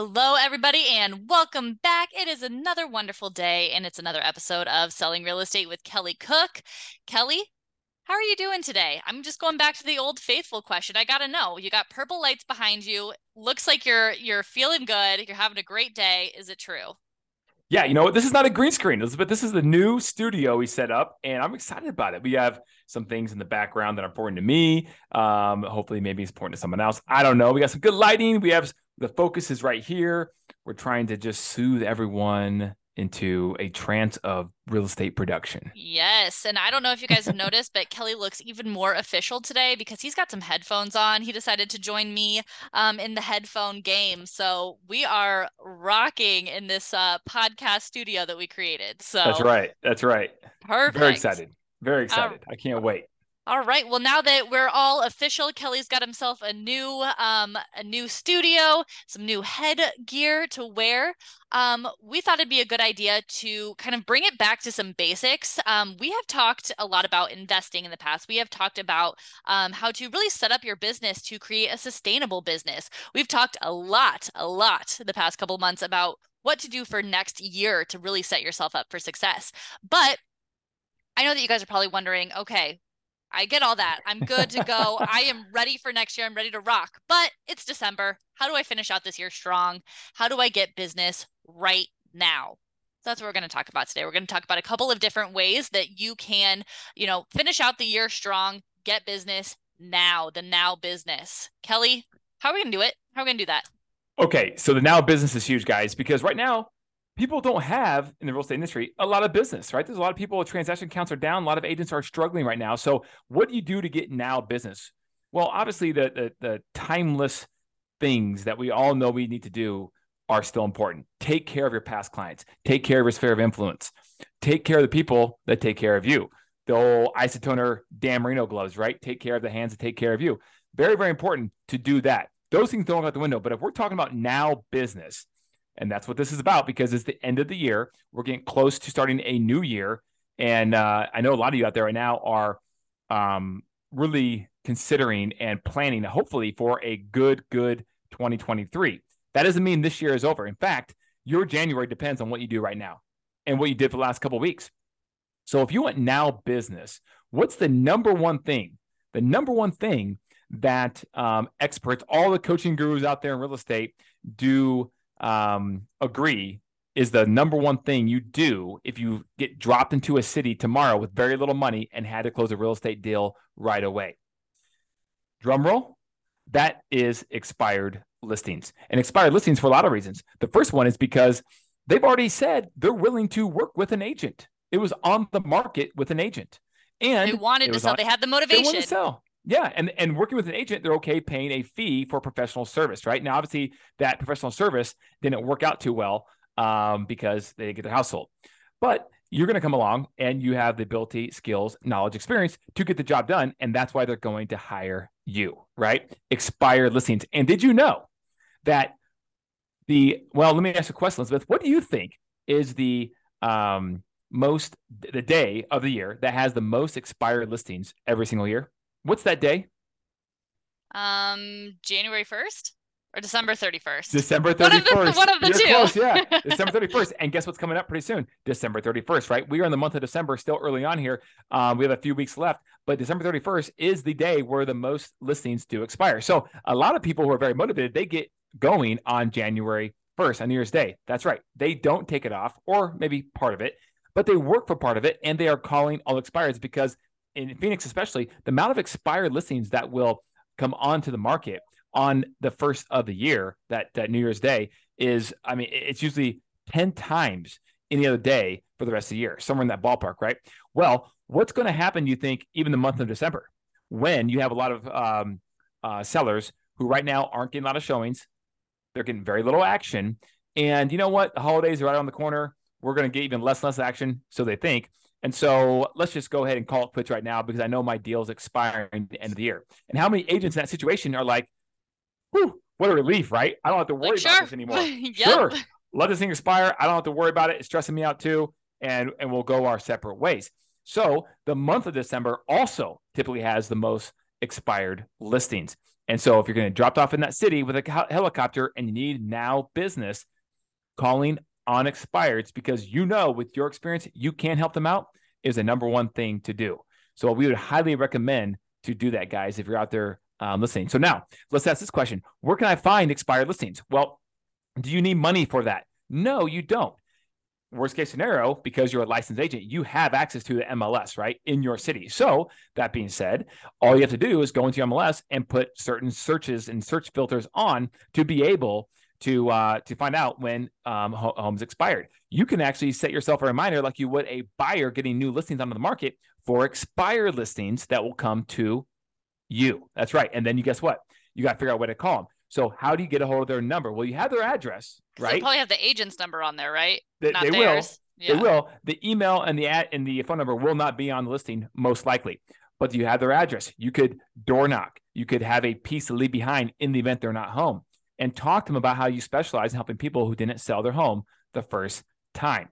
Hello, everybody, and welcome back. It is another wonderful day, and it's another episode of Selling Real Estate with Kelly Cook. Kelly, how are you doing today? I'm just going back to the old faithful question. I got to know. You got purple lights behind you. Looks like you're you're feeling good. You're having a great day. Is it true? Yeah, you know what? This is not a green screen, Elizabeth. This is the new studio we set up, and I'm excited about it. We have some things in the background that are important to me. Um, hopefully, maybe it's important to someone else. I don't know. We got some good lighting. We have the focus is right here. We're trying to just soothe everyone into a trance of real estate production. Yes. And I don't know if you guys have noticed, but Kelly looks even more official today because he's got some headphones on. He decided to join me um, in the headphone game. So we are rocking in this uh, podcast studio that we created. So that's right. That's right. Perfect. Very excited. Very excited. Uh, I can't wait. All right. Well, now that we're all official, Kelly's got himself a new um a new studio, some new headgear to wear. Um, we thought it'd be a good idea to kind of bring it back to some basics. Um, we have talked a lot about investing in the past. We have talked about um, how to really set up your business to create a sustainable business. We've talked a lot, a lot the past couple months about what to do for next year to really set yourself up for success. But I know that you guys are probably wondering, okay, I get all that. I'm good to go. I am ready for next year. I'm ready to rock. But it's December. How do I finish out this year strong? How do I get business right now? So that's what we're going to talk about today. We're going to talk about a couple of different ways that you can, you know, finish out the year strong, get business now, the now business. Kelly, how are we going to do it? How are we going to do that? Okay, so the now business is huge, guys, because right now people don't have in the real estate industry a lot of business, right? There's a lot of people, transaction counts are down. A lot of agents are struggling right now. So, what do you do to get now business? Well, obviously, the, the, the timeless things that we all know we need to do are still important. Take care of your past clients, take care of your sphere of influence, take care of the people that take care of you. The old isotoner Dan Marino gloves, right? Take care of the hands that take care of you. Very, very important to do that. Those things don't go out the window. But if we're talking about now business, and that's what this is about because it's the end of the year. We're getting close to starting a new year. And uh, I know a lot of you out there right now are um, really considering and planning, hopefully, for a good, good 2023. That doesn't mean this year is over. In fact, your January depends on what you do right now and what you did for the last couple weeks. So if you want now business, what's the number one thing? The number one thing that um, experts, all the coaching gurus out there in real estate do um, agree is the number one thing you do if you get dropped into a city tomorrow with very little money and had to close a real estate deal right away. Drum roll. That is expired listings and expired listings for a lot of reasons. The first one is because they've already said they're willing to work with an agent. It was on the market with an agent. And they wanted to sell. On, they had the motivation. They wanted to sell. Yeah, and and working with an agent, they're okay paying a fee for professional service, right? Now, obviously, that professional service didn't work out too well um, because they didn't get their household, but you're going to come along and you have the ability, skills, knowledge, experience to get the job done, and that's why they're going to hire you, right? Expired listings. And did you know that the well? Let me ask a question, Elizabeth. What do you think is the um, most the day of the year that has the most expired listings every single year? What's that day? Um, January 1st or December 31st? December 31st. One of the, one of the two. Close, yeah. December 31st. And guess what's coming up pretty soon? December 31st, right? We are in the month of December, still early on here. Um, we have a few weeks left, but December 31st is the day where the most listings do expire. So a lot of people who are very motivated, they get going on January 1st on New Year's Day. That's right. They don't take it off, or maybe part of it, but they work for part of it and they are calling all expires because in Phoenix, especially, the amount of expired listings that will come onto the market on the first of the year, that, that New Year's Day, is, I mean, it's usually 10 times any other day for the rest of the year, somewhere in that ballpark, right? Well, what's going to happen, you think, even the month of December, when you have a lot of um, uh, sellers who right now aren't getting a lot of showings, they're getting very little action, And you know what? The holidays are right on the corner. We're going to get even less less action, so they think. And so let's just go ahead and call it quits right now because I know my deal is expiring at the end of the year. And how many agents in that situation are like, whew, what a relief, right? I don't have to worry Like, about sure. this anymore. Yep. Sure. Let this thing expire. I don't have to worry about it. It's stressing me out too. And and we'll go our separate ways. So the month of December also typically has the most expired listings. And so if you're going to drop off in that city with a helicopter and you need now business, calling on expireds because you know with your experience you can help them out is the number one thing to do. So we would highly recommend to do that, guys, if you're out there um, listening. So now let's ask this question: Where can I find expired listings? Well, do you need money for that? No, you don't. Worst case scenario, because you're a licensed agent, you have access to the MLS, right, in your city. So, that being said, all you have to do is go into your MLS and put certain searches and search filters on to be able to uh, to find out when um, homes expired. You can actually set yourself a reminder, like you would a buyer getting new listings onto the market for expired listings that will come to you. That's right. And then you guess what? You got to figure out what to call them. So, how do you get a hold of their number? Well, you have their address, right? They probably have the agent's number on there, right? They- Not they will. Yeah. They will. The email and the ad and the phone number will not be on the listing, most likely. But you have their address. You could door knock. You could have a piece to leave behind in the event they're not home, and talk to them about how you specialize in helping people who didn't sell their home the first time.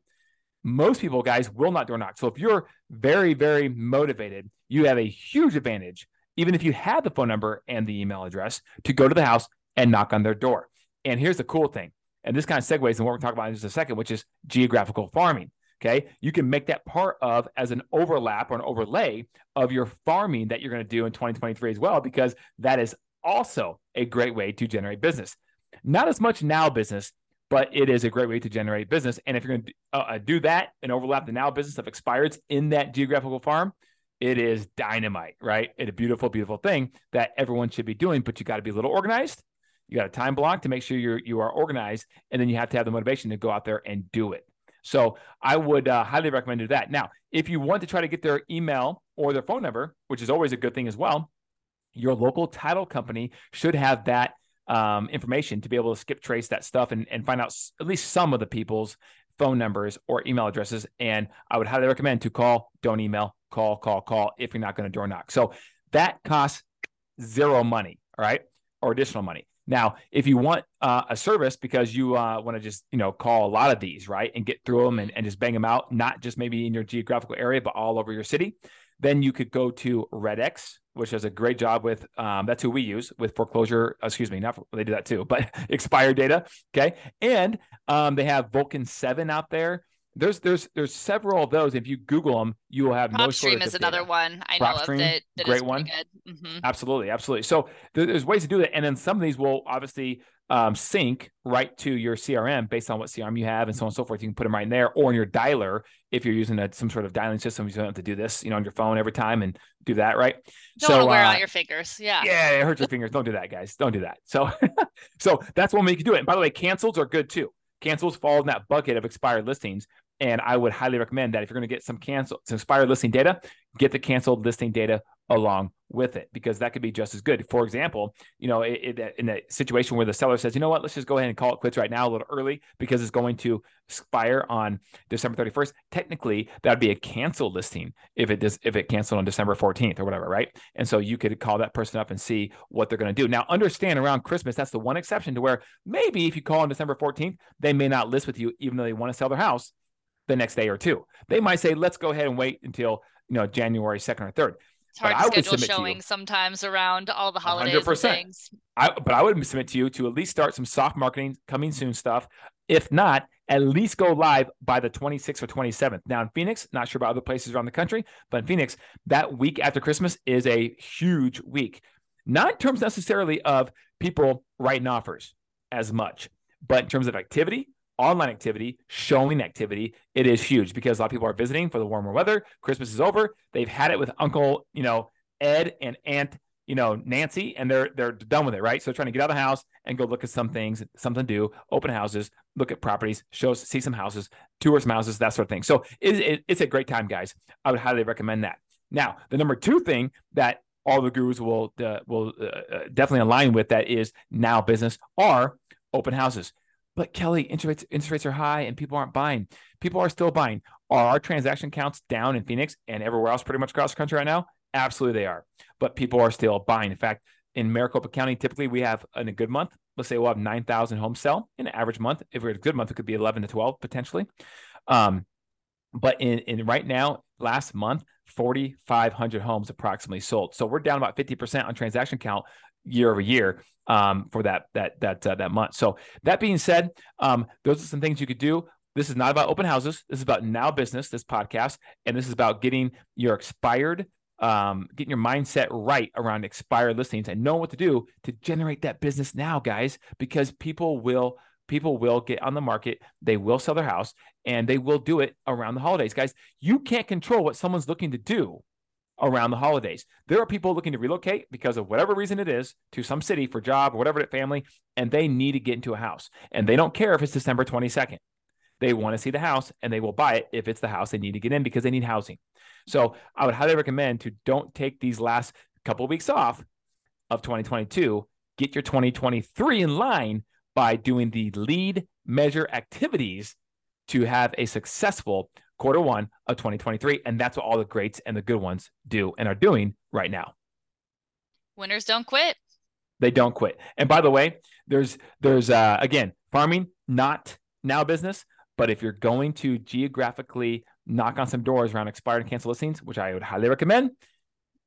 Most people, guys, will not door knock. So if you're very, very motivated, you have a huge advantage, even if you have the phone number and the email address, to go to the house and knock on their door. And here's the cool thing and this kind of segues into what we're talking about in just a second, which is geographical farming. Okay. You can make that part of as an overlap or an overlay of your farming that you're going to do in 2023 as well, because that is also a great way to generate business. Not as much now business, but it is a great way to generate business. And if you're going to uh, uh, do that and overlap the now business of expireds in that geographical farm, it is dynamite, right? It's a beautiful, beautiful thing that everyone should be doing, but you got to be a little organized. You got a time block to make sure you're you are organized, and then you have to have the motivation to go out there and do it. So I would uh, highly recommend do that. Now, if you want to try to get their email or their phone number, which is always a good thing as well, your local title company should have that um, information to be able to skip trace that stuff and, and find out s- at least some of the people's phone numbers or email addresses. And I would highly recommend to call, don't email, call, call, call if you're not going to door knock. So that costs zero money, all right, or additional money. Now, if you want uh, a service because you uh, want to just you know call a lot of these right and get through them and, and just bang them out, not just maybe in your geographical area but all over your city, then you could go to RedX, which does a great job with. Um, that's who we use with foreclosure. Excuse me, not for, they do that too, but expired data. Okay, and um, they have Vulcan Seven out there. There's there's there's several of those. If you Google them, you will have no PropStream shortage is another data. one I know of that, that great is one. good. Mhm. Absolutely, absolutely. So there- there's ways to do that, and then some of these will obviously um, sync right to your CRM based on what CRM you have, and so on and so forth. You can put them right in there, or in your dialer if you're using a, some sort of dialing system. You don't have to do this, you know, on your phone every time and do that, right? Don't to wear uh, out your fingers. Yeah. yeah, it hurts your fingers. Don't do that, guys. Don't do that. So, so that's one way you can do it. And by the way, cancels are good too. Cancels fall in that bucket of expired listings. And I would highly recommend that if you're going to get some cancel, some expired listing data, get the canceled listing data along with it because that could be just as good. For example, you know, it, it, in a situation where the seller says, you know what, let's just go ahead and call it quits right now a little early because it's going to expire on December 31st. Technically, that would be a canceled listing if it does if it canceled on December 14th or whatever, right? And so you could call that person up and see what they're going to do. Now, understand around Christmas, that's the one exception to where maybe if you call on December 14th, they may not list with you even though they want to sell their house the next day or two. They might say, let's go ahead and wait until you know January 2nd or 3rd. It's hard But to I schedule showing to you- sometimes around all the holidays 100%. things. I, but I would submit to you to at least start some soft marketing coming soon stuff. If not, at least go live by the 26th or 27th. Now in Phoenix, not sure about other places around the country, but in Phoenix, that week after Christmas is a huge week. Not in terms necessarily of people writing offers as much, but in terms of activity, online activity, showing activity, it is huge because a lot of people are visiting for the warmer weather. Christmas is over. They've had it with Uncle, you know, Ed and Aunt you know Nancy, and they're they're done with it, right? So they're trying to get out of the house and go look at some things, something to do, open houses, look at properties, shows, see some houses, tour some houses, that sort of thing. So it, it, it's a great time, guys. I would highly recommend that. Now, the number two thing that all the gurus will uh, will uh, uh, definitely align with that is now business are open houses. But Kelly, interest rates, interest rates are high and people aren't buying. People are still buying. Are our transaction counts down in Phoenix and everywhere else pretty much across the country right now? Absolutely, they are. But people are still buying. In fact, in Maricopa County, typically we have in a good month, let's say we'll have 9,000 homes sell in an average month. If we're a good month, it could be 11 to 12 potentially. Um, but in, in right now, last month, 4,500 homes approximately sold. So we're down about 50% on transaction count year over year um, for that that that uh, that month. So that being said, um, those are some things you could do. This is not about open houses. This is about now business. This podcast, and this is about getting your expired, um, getting your mindset right around expired listings and know what to do to generate that business now, guys. Because people will people will get on the market, they will sell their house, and they will do it around the holidays, guys. You can't control what someone's looking to do around the holidays. There are people looking to relocate because of whatever reason it is to some city for job or whatever family, and they need to get into a house. And they don't care if it's December 22nd. They want to see the house and they will buy it if it's the house they need to get in because they need housing. So I would highly recommend to don't take these last couple of weeks off of 2022. Get your 2023 in line by doing the lead measure activities to have a successful quarter one of 2023. And that's what all the greats and the good ones do and are doing right now. Winners don't quit. They don't quit. And by the way, there's there's uh again, farming not now business, but if you're going to geographically knock on some doors around expired and canceled listings, which I would highly recommend,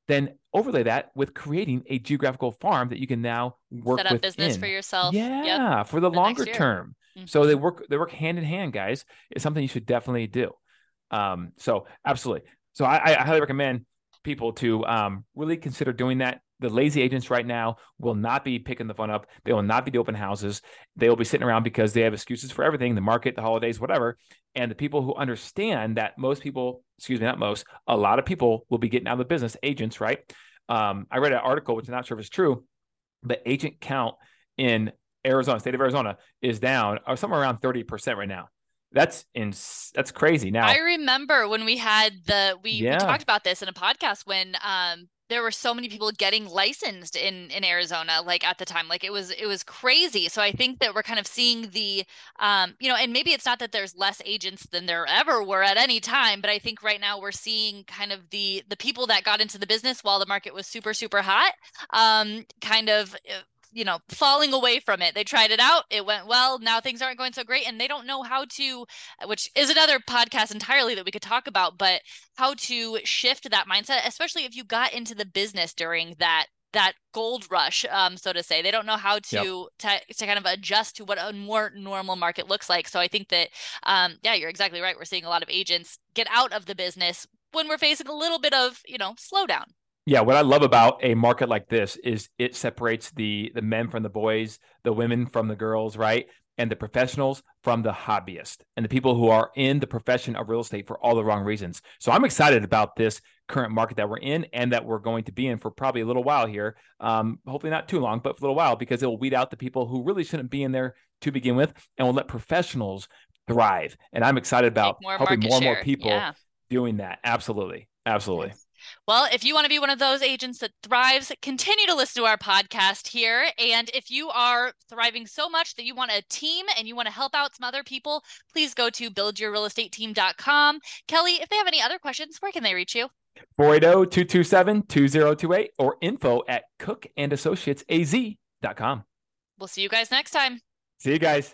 then overlay that with creating a geographical farm that you can now work set up within. business for yourself. Yeah, yep. for the for longer term. Mm-hmm. So they work they work hand in hand, guys. It's something you should definitely do. Um, so absolutely. So I, I highly recommend people to um, really consider doing that. The lazy agents right now will not be picking the phone up. They will not be the open houses. They will be sitting around because they have excuses for everything, the market, the holidays, whatever. And the people who understand that most people, excuse me, not most, a lot of people will be getting out of the business, agents, right? Um, I read an article, which I'm not sure if it's true, but agent count in Arizona, state of Arizona, is down or somewhere around 30% right now. That's in that's crazy. Now I remember when we had the we, yeah. we talked about this in a podcast when um there were so many people getting licensed in in Arizona like at the time like it was it was crazy so I think that we're kind of seeing the um you know and maybe it's not that there's less agents than there ever were at any time but I think right now we're seeing kind of the the people that got into the business while the market was super super hot um kind of uh, you know falling away from it. They tried it out. It went well. Now things aren't going so great and they don't know how to which is another podcast entirely that we could talk about but how to shift that mindset especially if you got into the business during that that gold rush um so to say. They don't know how to, yep. to to kind of adjust to what a more normal market looks like. So i think that um yeah you're exactly right. We're seeing a lot of agents get out of the business when we're facing a little bit of you know slowdown yeah, what I love about a market like this is it separates the the men from the boys, the women from the girls, right? And the professionals from the hobbyists and the people who are in the profession of real estate for all the wrong reasons. So I'm excited about this current market that we're in and that we're going to be in for probably a little while here. Um, hopefully not too long, but for a little while because it will weed out the people who really shouldn't be in there to begin with and will let professionals thrive. And I'm excited about more hoping more and more people yeah. doing that. Absolutely. Absolutely. Yes. Well, if you want to be one of those agents that thrives, continue to listen to our podcast here. And if you are thriving so much that you want a team and you want to help out some other people, please go to buildyourrealestateteam.com. Kelly, if they have any other questions, where can they reach you? 480-227-2028 or info at cookandassociatesaz.com. We'll see you guys next time. See you guys.